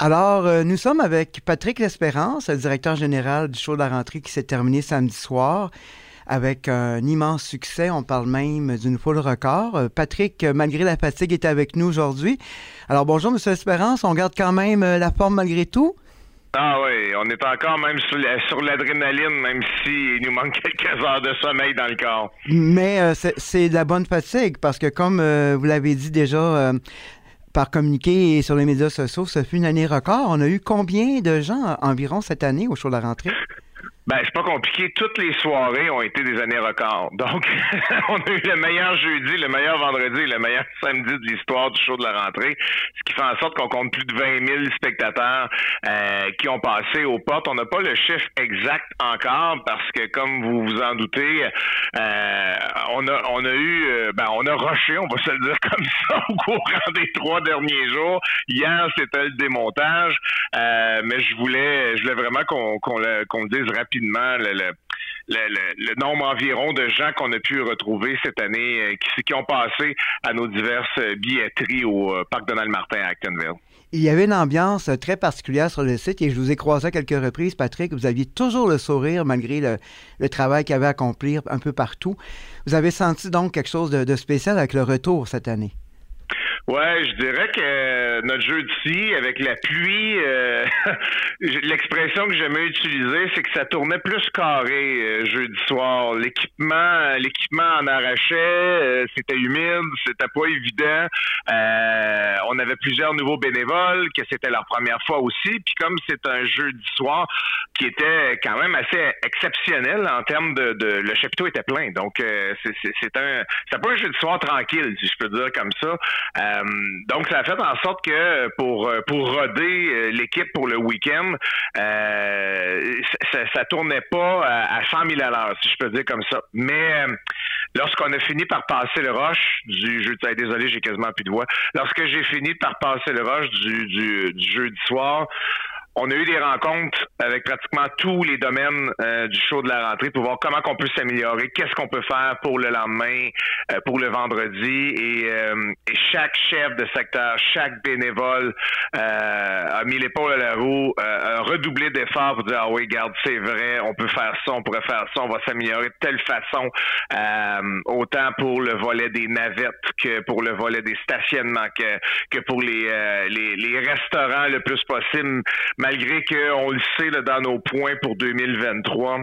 Alors, euh, nous sommes avec Patrick L'Espérance, le directeur général du show de la rentrée qui s'est terminé samedi soir avec un immense succès. On parle même d'une foule record. Euh, Patrick, malgré la fatigue, est avec nous aujourd'hui. Alors, bonjour, Monsieur L'Espérance. On garde quand même euh, la forme malgré tout? Ah oui, on est encore même sur l'adrénaline, même s'il nous manque quelques heures de sommeil dans le corps. Mais c'est de la bonne fatigue, parce que comme vous l'avez dit déjà par communiqué et sur les médias sociaux, ce fut une année record. On a eu combien de gens environ cette année au show de la rentrée? Ben, c'est pas compliqué. Toutes les soirées ont été des années records. Donc, on a eu le meilleur jeudi, le meilleur vendredi, le meilleur samedi de l'histoire du show de la rentrée, ce qui fait en sorte qu'on compte plus de 20 000 spectateurs euh, qui ont passé aux portes. On n'a pas le chiffre exact encore parce que, comme vous vous en doutez, euh, on a on a eu, euh, ben, on a rushé, on va se le dire comme ça, au courant des trois derniers jours. Hier, c'était le démontage, mais je voulais, je voulais vraiment qu'on qu'on qu'on le dise rapidement le, nombre environ de gens qu'on a pu retrouver cette année euh, qui, ont passé à nos diverses billetteries au euh, Parc Donald Martin à Actonville. Il y avait une ambiance très particulière sur le site et je vous ai croisé à quelques reprises, Patrick. Vous aviez toujours le sourire malgré le, travail qu'il y avait à accomplir un peu partout. Vous avez senti donc quelque chose de spécial avec le retour cette année? Ouais, je dirais que euh, notre jeu de scie, avec la pluie, euh, l'expression que j'aimais utiliser, c'est que ça tournait plus carré euh, jeudi soir. L'équipement, l'équipement en arrachait, c'était humide, c'était pas évident. on avait plusieurs nouveaux bénévoles, que c'était leur première fois aussi. Puis comme c'est un jeudi soir qui était quand même assez exceptionnel en termes de, de le chapiteau était plein. Donc c'est, c'est, un, c'est pas un jeudi soir tranquille, si je peux dire comme ça. Euh, donc, ça a fait en sorte que pour euh, pour roder euh, l'équipe pour le week-end, ça, ça tournait pas à, 100 000 à l'heure, si je peux dire comme ça. Mais lorsqu'on a fini par passer le rush du jeu, désolé, j'ai quasiment plus de voix. Lorsque j'ai fini par passer le rush du, du, du jeudi soir, on a eu des rencontres avec pratiquement tous les domaines euh, du show de la rentrée pour voir comment on peut s'améliorer, qu'est-ce qu'on peut faire pour le lendemain, euh, pour le vendredi. Euh, et, chaque chef de secteur, chaque bénévole a mis l'épaule à la roue, a redoublé d'efforts pour dire ah oui, garde, c'est vrai, on peut faire ça, on pourrait faire ça, on va s'améliorer de telle façon, autant pour le volet des navettes que pour le volet des stationnements, que, que pour les, les, les restaurants le plus possible malgré qu'on le sait dans nos points pour 2023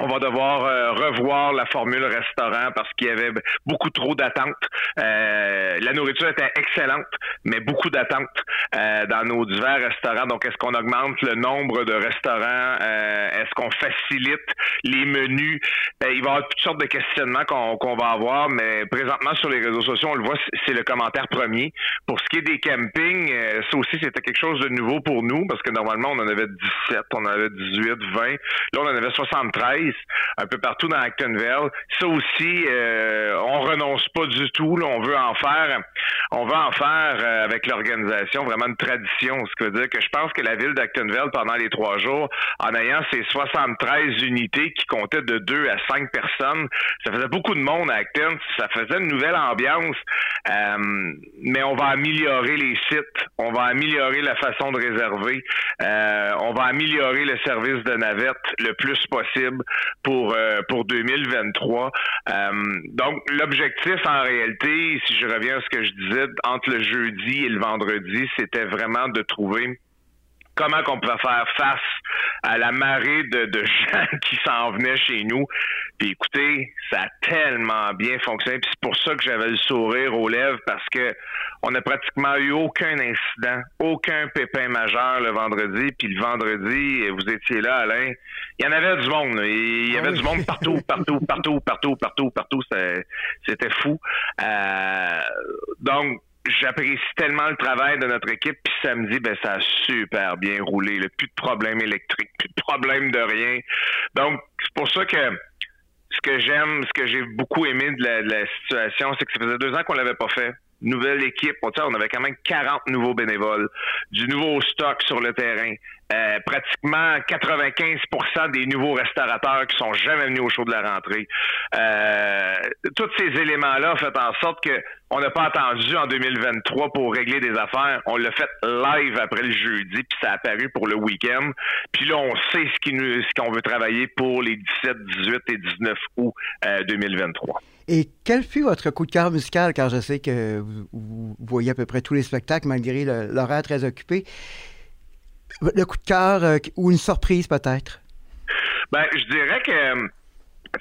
on va devoir euh, revoir la formule restaurant parce qu'il y avait beaucoup trop d'attentes. Euh, la nourriture était excellente, mais beaucoup d'attentes euh, dans nos divers restaurants. Donc, est-ce qu'on augmente le nombre de restaurants? est-ce qu'on facilite les menus? il va y avoir toutes sortes de questionnements qu'on va avoir, mais présentement sur les réseaux sociaux, on le voit, c'est le commentaire premier. Pour ce qui est des campings, ça aussi, c'était quelque chose de nouveau pour nous parce que normalement, on en avait 17, on en avait 18, 20. Là, on en avait 73 un peu partout dans Actonville. Ça aussi, euh, on renonce pas du tout. On veut en faire, on veut en faire euh, avec l'organisation vraiment une tradition. Ce qui veut dire que je pense que la ville d'Actonville, pendant les trois jours, en ayant ces 73 unités qui comptaient de 2 à 5 personnes, ça faisait beaucoup de monde à Acton. Ça faisait une nouvelle ambiance. Euh, mais on va améliorer les sites, on va améliorer la façon de réserver, on va améliorer le service de navette le plus possible pour euh, pour 2023. Euh, donc l'objectif en réalité, si je reviens à ce que je disais entre le jeudi et le vendredi, c'était vraiment de trouver comment qu'on pouvait faire face à la marée de, de gens qui s'en venaient chez nous. Puis écoutez, ça a tellement bien fonctionné. Puis c'est pour ça que j'avais le sourire aux lèvres parce que on n'a pratiquement eu aucun incident, aucun pépin majeur le vendredi. Puis le vendredi, vous étiez là, Alain. Il y en avait du monde. Il y avait ah du monde partout, partout, partout, partout, partout, partout. C'était fou. Euh, donc, j'apprécie tellement le travail de notre équipe. Puis samedi, ben ça a super bien roulé. Plus de problèmes électriques, plus de problèmes de rien. Donc, c'est pour ça que ce que j'aime, ce que j'ai beaucoup aimé de la, situation, c'est que ça faisait deux ans qu'on l'avait pas fait. Nouvelle équipe, on, avait quand même 40 nouveaux bénévoles, du nouveau stock sur le terrain, euh, pratiquement 95% des nouveaux restaurateurs qui sont jamais venus au show de la rentrée. Euh, tous ces éléments-là ont fait en sorte que on n'a pas attendu en 2023 pour régler des affaires. On l'a fait live après le jeudi, puis ça a apparu pour le week-end. Puis là, on sait ce qu'on veut travailler pour les 17, 18 et 19 août 2023. Euh, et quel fut votre coup de cœur musical, car je sais que vous, voyez à peu près tous les spectacles malgré l'horaire très occupé? Le coup de cœur euh, ou une surprise peut-être? Ben, je dirais que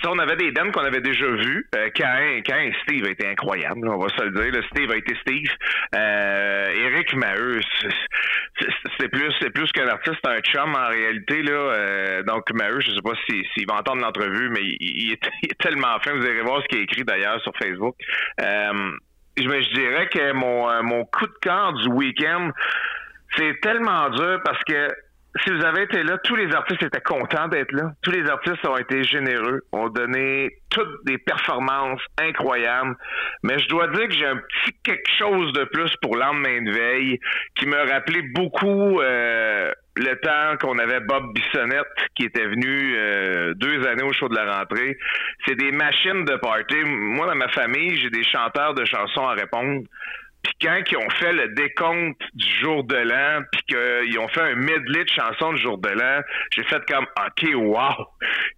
on avait des dames qu'on avait déjà vues. Euh, quand, Steve a été incroyable, on va se le dire. Steve a été Steve. Euh, Eric Maheu, c'est plus c'est plus qu'un artiste, un chum en réalité. Là. Euh, donc Maheu, je sais pas s'il va entendre l'entrevue, mais il, est, tellement fin. Vous irez voir ce qu'il a écrit d'ailleurs sur Facebook. Euh, je, je dirais que mon, mon coup de cœur du week-end, c'est tellement dur parce que si vous avez été là, tous les artistes étaient contents d'être là. Tous les artistes ont été généreux, ont donné toutes des performances incroyables. Mais je dois dire que j'ai un petit quelque chose de plus pour lendemain de veille qui me rappelait beaucoup euh, le temps qu'on avait Bob Bissonnette qui était venu euh, deux années au show de la rentrée. C'est des machines de party. Moi, dans ma famille, j'ai des chanteurs de chansons à répondre. Puis quand ils ont fait le décompte du jour de l'an, puis qu'ils ont fait un medley de chansons du jour de l'an, j'ai fait comme OK, wow!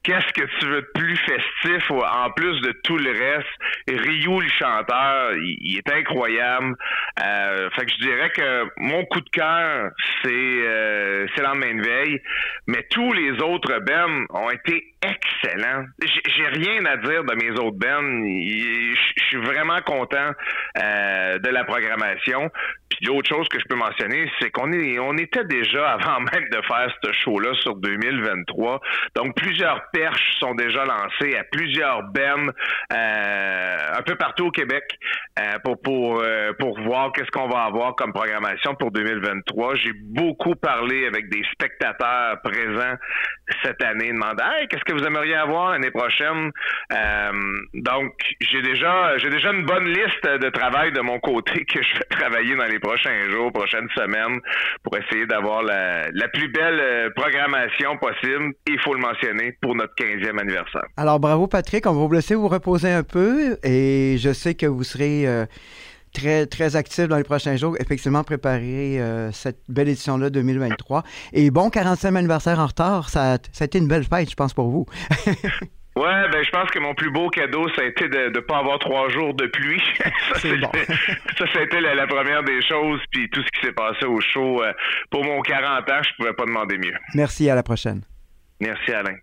Qu'est-ce que tu veux de plus festif en plus de tout le reste? Ryu, le chanteur, il, est incroyable. Euh, fait que je dirais que mon coup de cœur, c'est euh, c'est lendemain de veille. Mais tous les autres bands ont été excellents. J'ai rien à dire de mes autres bands. Je suis vraiment content euh, de la programmation. Puis l'autre chose que je peux mentionner, c'est qu'on est, on était déjà avant même de faire ce show-là sur 2023. Donc plusieurs perches sont déjà lancées à plusieurs bennes euh, un peu partout au Québec euh, pour pour euh, pour voir qu'est-ce qu'on va avoir comme programmation pour 2023. J'ai beaucoup parlé avec des spectateurs présents cette année, demandant hey, qu'est-ce que vous aimeriez avoir l'année prochaine? donc j'ai déjà j'ai déjà une bonne liste de travail de mon côté que je vais travailler dans les prochains jours, prochaines semaines, pour essayer d'avoir la, plus belle euh, programmation possible. Il faut le mentionner pour notre 15e anniversaire. Alors bravo Patrick, on va vous laisser vous reposer un peu et je sais que vous serez euh, très, très actif dans les prochains jours, effectivement préparer euh, cette belle édition-là 2023. Et bon 45e anniversaire en retard, ça, ça a été une belle fête, je pense, pour vous. Ouais, ben je pense que mon plus beau cadeau, ça a été de ne pas avoir trois jours de pluie. ça, ça, a été la, première des choses, puis tout ce qui s'est passé au show. Euh, pour mon 40 ans, je pouvais pas demander mieux. Merci, à la prochaine. Merci, Alain.